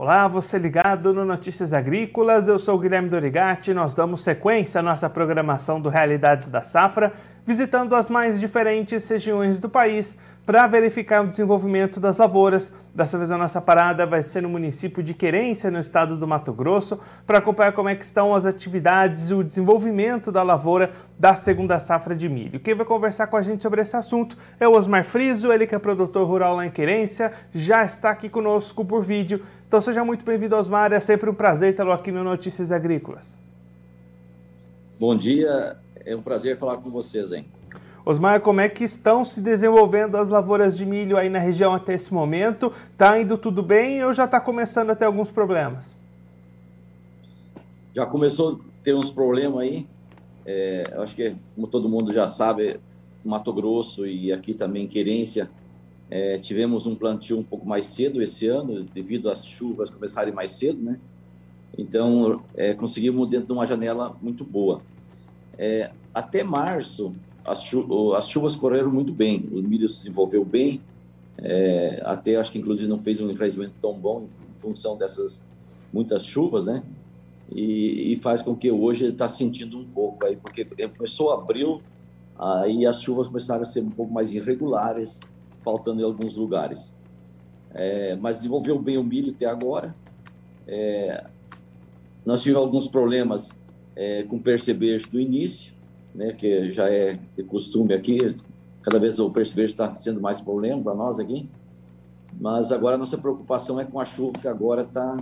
Olá, você ligado no Notícias Agrícolas, eu sou Guilherme Dorigati. Nós damos sequência à nossa programação do Realidades da Safra, visitando as mais diferentes regiões do país para verificar o desenvolvimento das lavouras. Dessa vez a nossa parada vai ser no município de Querência, no estado do Mato Grosso, para acompanhar como é que estão as atividades e o desenvolvimento da lavoura da segunda safra de milho. Quem vai conversar com a gente sobre esse assunto é o Osmar Friso, ele que é produtor rural lá em Querência, já está aqui conosco por vídeo. Então seja muito bem-vindo, Osmar, é sempre um prazer tê-lo aqui no Notícias Agrícolas. Bom dia, é um prazer falar com vocês, hein? Osmar, como é que estão se desenvolvendo as lavouras de milho aí na região até esse momento? Está indo tudo bem ou já está começando a ter alguns problemas? Já começou a ter uns problemas aí. É, acho que, como todo mundo já sabe, Mato Grosso e aqui também Querência, é, tivemos um plantio um pouco mais cedo esse ano, devido às chuvas começarem mais cedo, né? Então, é, conseguimos dentro de uma janela muito boa. É, até março, as, chu as chuvas correram muito bem, o milho se desenvolveu bem, é, até acho que inclusive não fez um crescimento tão bom em função dessas muitas chuvas, né? E, e faz com que hoje está sentindo um pouco aí, porque começou abril, aí as chuvas começaram a ser um pouco mais irregulares, faltando em alguns lugares. É, mas desenvolveu bem o milho até agora. É, nós tivemos alguns problemas é, com percevejo do início, né, que já é de costume aqui, cada vez o percevejo está sendo mais problema para nós aqui, mas agora a nossa preocupação é com a chuva, que agora está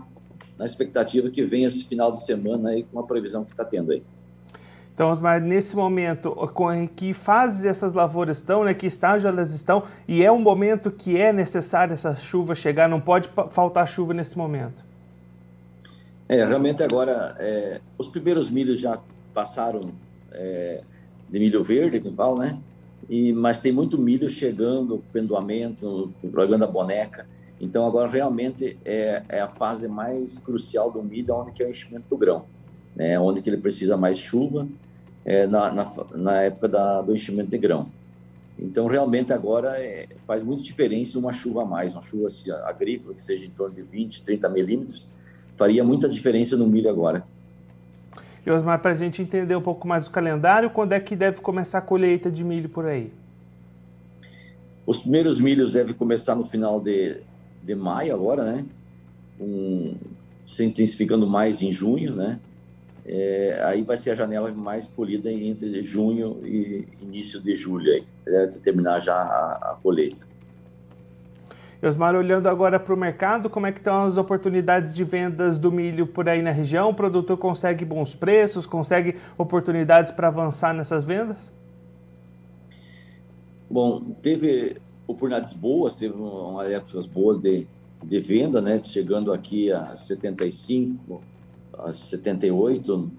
na expectativa que venha esse final de semana aí, com a previsão que está tendo aí. Então, Osmar, nesse momento, em que fase essas lavouras estão, né, que estágio elas estão, e é um momento que é necessário essa chuva chegar, não pode faltar chuva nesse momento? É, realmente agora, é, os primeiros milhos já passaram é, de milho verde, que fala, né? E, mas tem muito milho chegando, pendoamento, jogando a boneca. Então, agora realmente é, é, a fase mais crucial do milho, onde que é o enchimento do grão, né? onde que ele precisa mais chuva, é, na, na, na, época da, do enchimento de grão. Então, realmente agora é, faz muita diferença uma chuva a mais, uma chuva assim, agrícola, que seja em torno de 20, 30 milímetros, faria muita diferença no milho agora. E Osmar, para a gente entender um pouco mais o calendário, quando é que deve começar a colheita de milho por aí? Os primeiros milhos devem começar no final de, de maio agora, né? Um, se intensificando mais em junho, né? É, aí vai ser a janela mais colhida entre junho e início de julho, aí deve terminar já a, a colheita. Osmar, olhando agora para o mercado, como é que estão as oportunidades de vendas do milho por aí na região? O produtor consegue bons preços, consegue oportunidades para avançar nessas vendas? Bom, teve oportunidades boas, teve umas épocas boas de, de venda, né? Chegando aqui a 75, a 78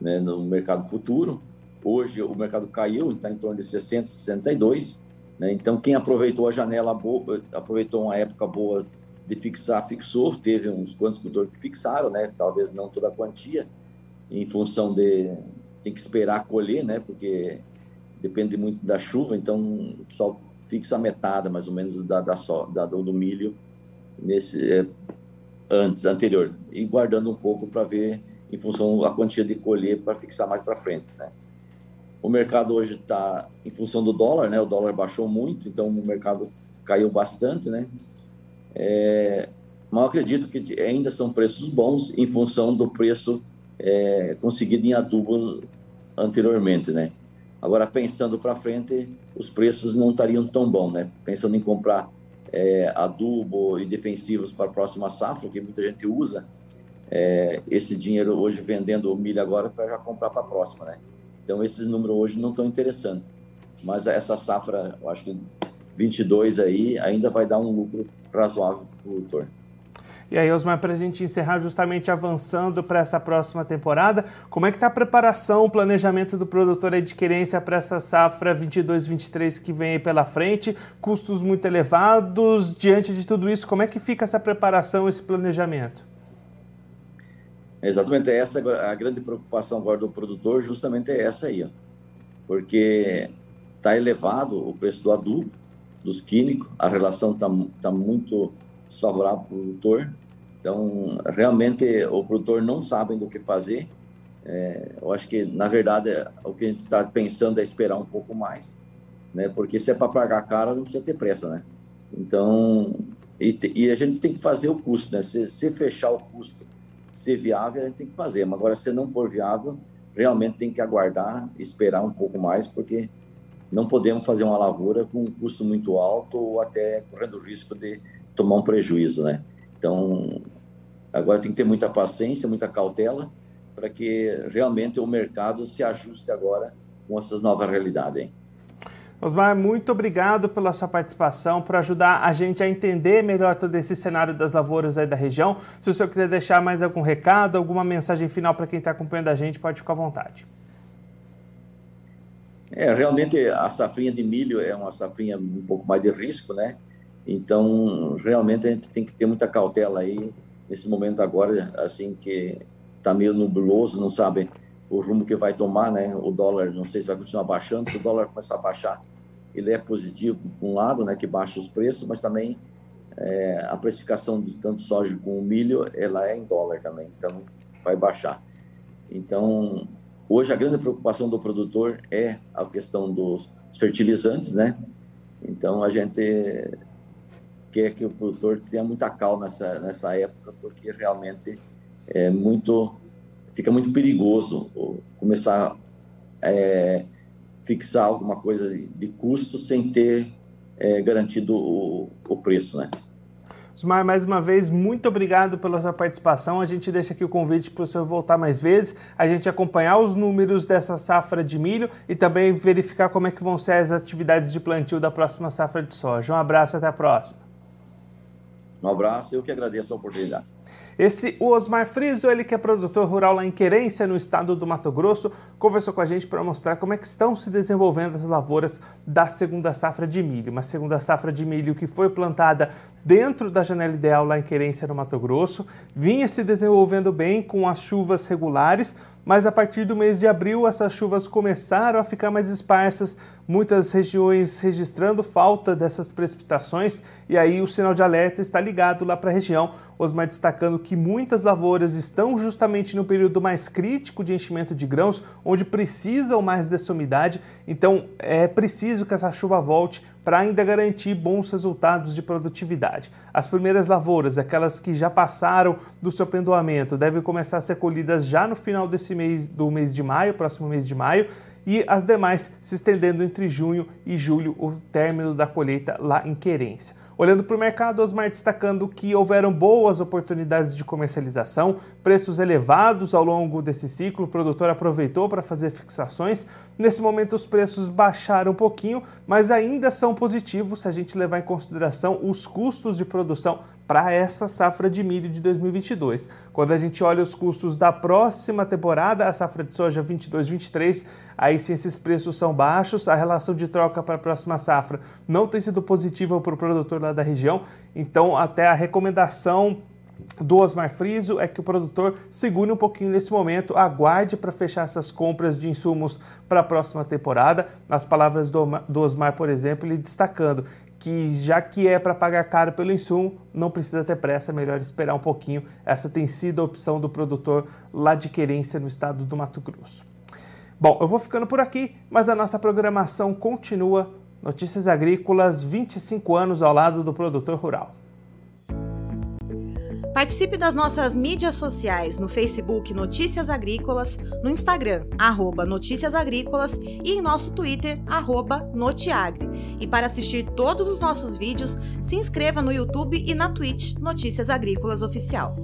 né, no mercado futuro. Hoje o mercado caiu, está em torno de 60, 62. Né? Então, quem aproveitou a janela boa, aproveitou uma época boa de fixar, fixou. Teve uns quantos produtores que fixaram, né? talvez não toda a quantia, em função de. tem que esperar colher, né? porque depende muito da chuva, então pessoal fixa a metade, mais ou menos, da, da, da do milho nesse é, antes, anterior, e guardando um pouco para ver em função da quantia de colher para fixar mais para frente, né? O mercado hoje está em função do dólar, né? O dólar baixou muito, então o mercado caiu bastante, né? É, mas eu acredito que ainda são preços bons em função do preço é, conseguido em adubo anteriormente, né? Agora, pensando para frente, os preços não estariam tão bons, né? Pensando em comprar é, adubo e defensivos para a próxima safra, que muita gente usa é, esse dinheiro hoje vendendo milho agora para já comprar para a próxima, né? Então, esses números hoje não estão interessantes. Mas essa safra, eu acho que 22 aí, ainda vai dar um lucro razoável para o produtor. E aí, Osmar, para a gente encerrar justamente avançando para essa próxima temporada, como é que está a preparação, o planejamento do produtor de querência para essa safra 22-23 que vem aí pela frente? Custos muito elevados, diante de tudo isso, como é que fica essa preparação, esse planejamento? Exatamente, é essa a grande preocupação agora do produtor, justamente é essa aí, ó. porque está elevado o preço do adubo, dos químicos, a relação está tá muito desfavorável para o produtor, Então, realmente, o produtor não sabe do que fazer. É, eu acho que, na verdade, o que a gente está pensando é esperar um pouco mais, né? Porque se é para pagar caro, não precisa ter pressa, né? Então, e, e, a gente tem que fazer o custo, né? Se, se fechar o custo, ser viável, a gente tem que fazer. Mas agora, se não for viável, realmente tem que aguardar, esperar um pouco mais, porque não podemos fazer uma lavoura com um custo muito alto ou até correndo o risco de tomar um prejuízo, né? Então, agora tem que ter muita paciência, muita cautela, para que realmente o mercado se ajuste agora com essas novas realidades. Hein? Osmar, muito obrigado pela sua participação, por ajudar a gente a entender melhor todo esse cenário das lavouras aí da região. Se o senhor quiser deixar mais algum recado, alguma mensagem final para quem está acompanhando a gente, pode ficar à vontade. É, realmente a safrinha de milho é uma safrinha um pouco mais de risco, né? Então, realmente a gente tem que ter muita cautela aí nesse momento agora, assim que está meio nubloso, não sabe o rumo que vai tomar, né? O dólar, não sei se vai continuar baixando, se o dólar começar a baixar, ele é positivo por um lado, né, que baixa os preços, mas também é, a precificação de tanto soja como milho, ela é em dólar também, então vai baixar. Então, hoje a grande preocupação do produtor é a questão dos fertilizantes, né? Então, a gente quer que o produtor tenha muita calma nessa, nessa época, porque realmente é muito, fica muito perigoso começar é, fixar alguma coisa de custo sem ter é, garantido o, o preço, né? Osmar, mais uma vez, muito obrigado pela sua participação. A gente deixa aqui o convite para o senhor voltar mais vezes, a gente acompanhar os números dessa safra de milho e também verificar como é que vão ser as atividades de plantio da próxima safra de soja. Um abraço, até a próxima. Um abraço, eu que agradeço a oportunidade. Esse o Osmar Friso, ele que é produtor rural lá em Querência, no estado do Mato Grosso, conversou com a gente para mostrar como é que estão se desenvolvendo as lavouras da segunda safra de milho. Uma segunda safra de milho que foi plantada dentro da janela ideal lá em Querência, no Mato Grosso, vinha se desenvolvendo bem com as chuvas regulares, mas a partir do mês de abril essas chuvas começaram a ficar mais esparsas, muitas regiões registrando falta dessas precipitações, e aí o sinal de alerta está ligado lá para a região. Osmar destacando que muitas lavouras estão justamente no período mais crítico de enchimento de grãos, onde precisam mais dessa umidade, então é preciso que essa chuva volte para ainda garantir bons resultados de produtividade. As primeiras lavouras, aquelas que já passaram do seu pendoamento, devem começar a ser colhidas já no final desse mês, do mês de maio, próximo mês de maio, e as demais se estendendo entre junho e julho, o término da colheita lá em Querência. Olhando para o mercado, Osmar destacando que houveram boas oportunidades de comercialização, preços elevados ao longo desse ciclo, o produtor aproveitou para fazer fixações. Nesse momento, os preços baixaram um pouquinho, mas ainda são positivos se a gente levar em consideração os custos de produção para essa safra de milho de 2022. Quando a gente olha os custos da próxima temporada, a safra de soja 22-23, aí sim esses preços são baixos, a relação de troca para a próxima safra não tem sido positiva para o produtor lá da região, então até a recomendação do Osmar Friso é que o produtor segure um pouquinho nesse momento, aguarde para fechar essas compras de insumos para a próxima temporada. Nas palavras do Osmar, por exemplo, ele destacando que já que é para pagar caro pelo insumo, não precisa ter pressa, é melhor esperar um pouquinho. Essa tem sido a opção do produtor lá de Querência, no estado do Mato Grosso. Bom, eu vou ficando por aqui, mas a nossa programação continua. Notícias Agrícolas, 25 anos ao lado do produtor rural. Participe das nossas mídias sociais no Facebook Notícias Agrícolas, no Instagram, arroba Notícias Agrícolas e em nosso Twitter, arroba Notiagre. E para assistir todos os nossos vídeos, se inscreva no YouTube e na Twitch Notícias Agrícolas Oficial.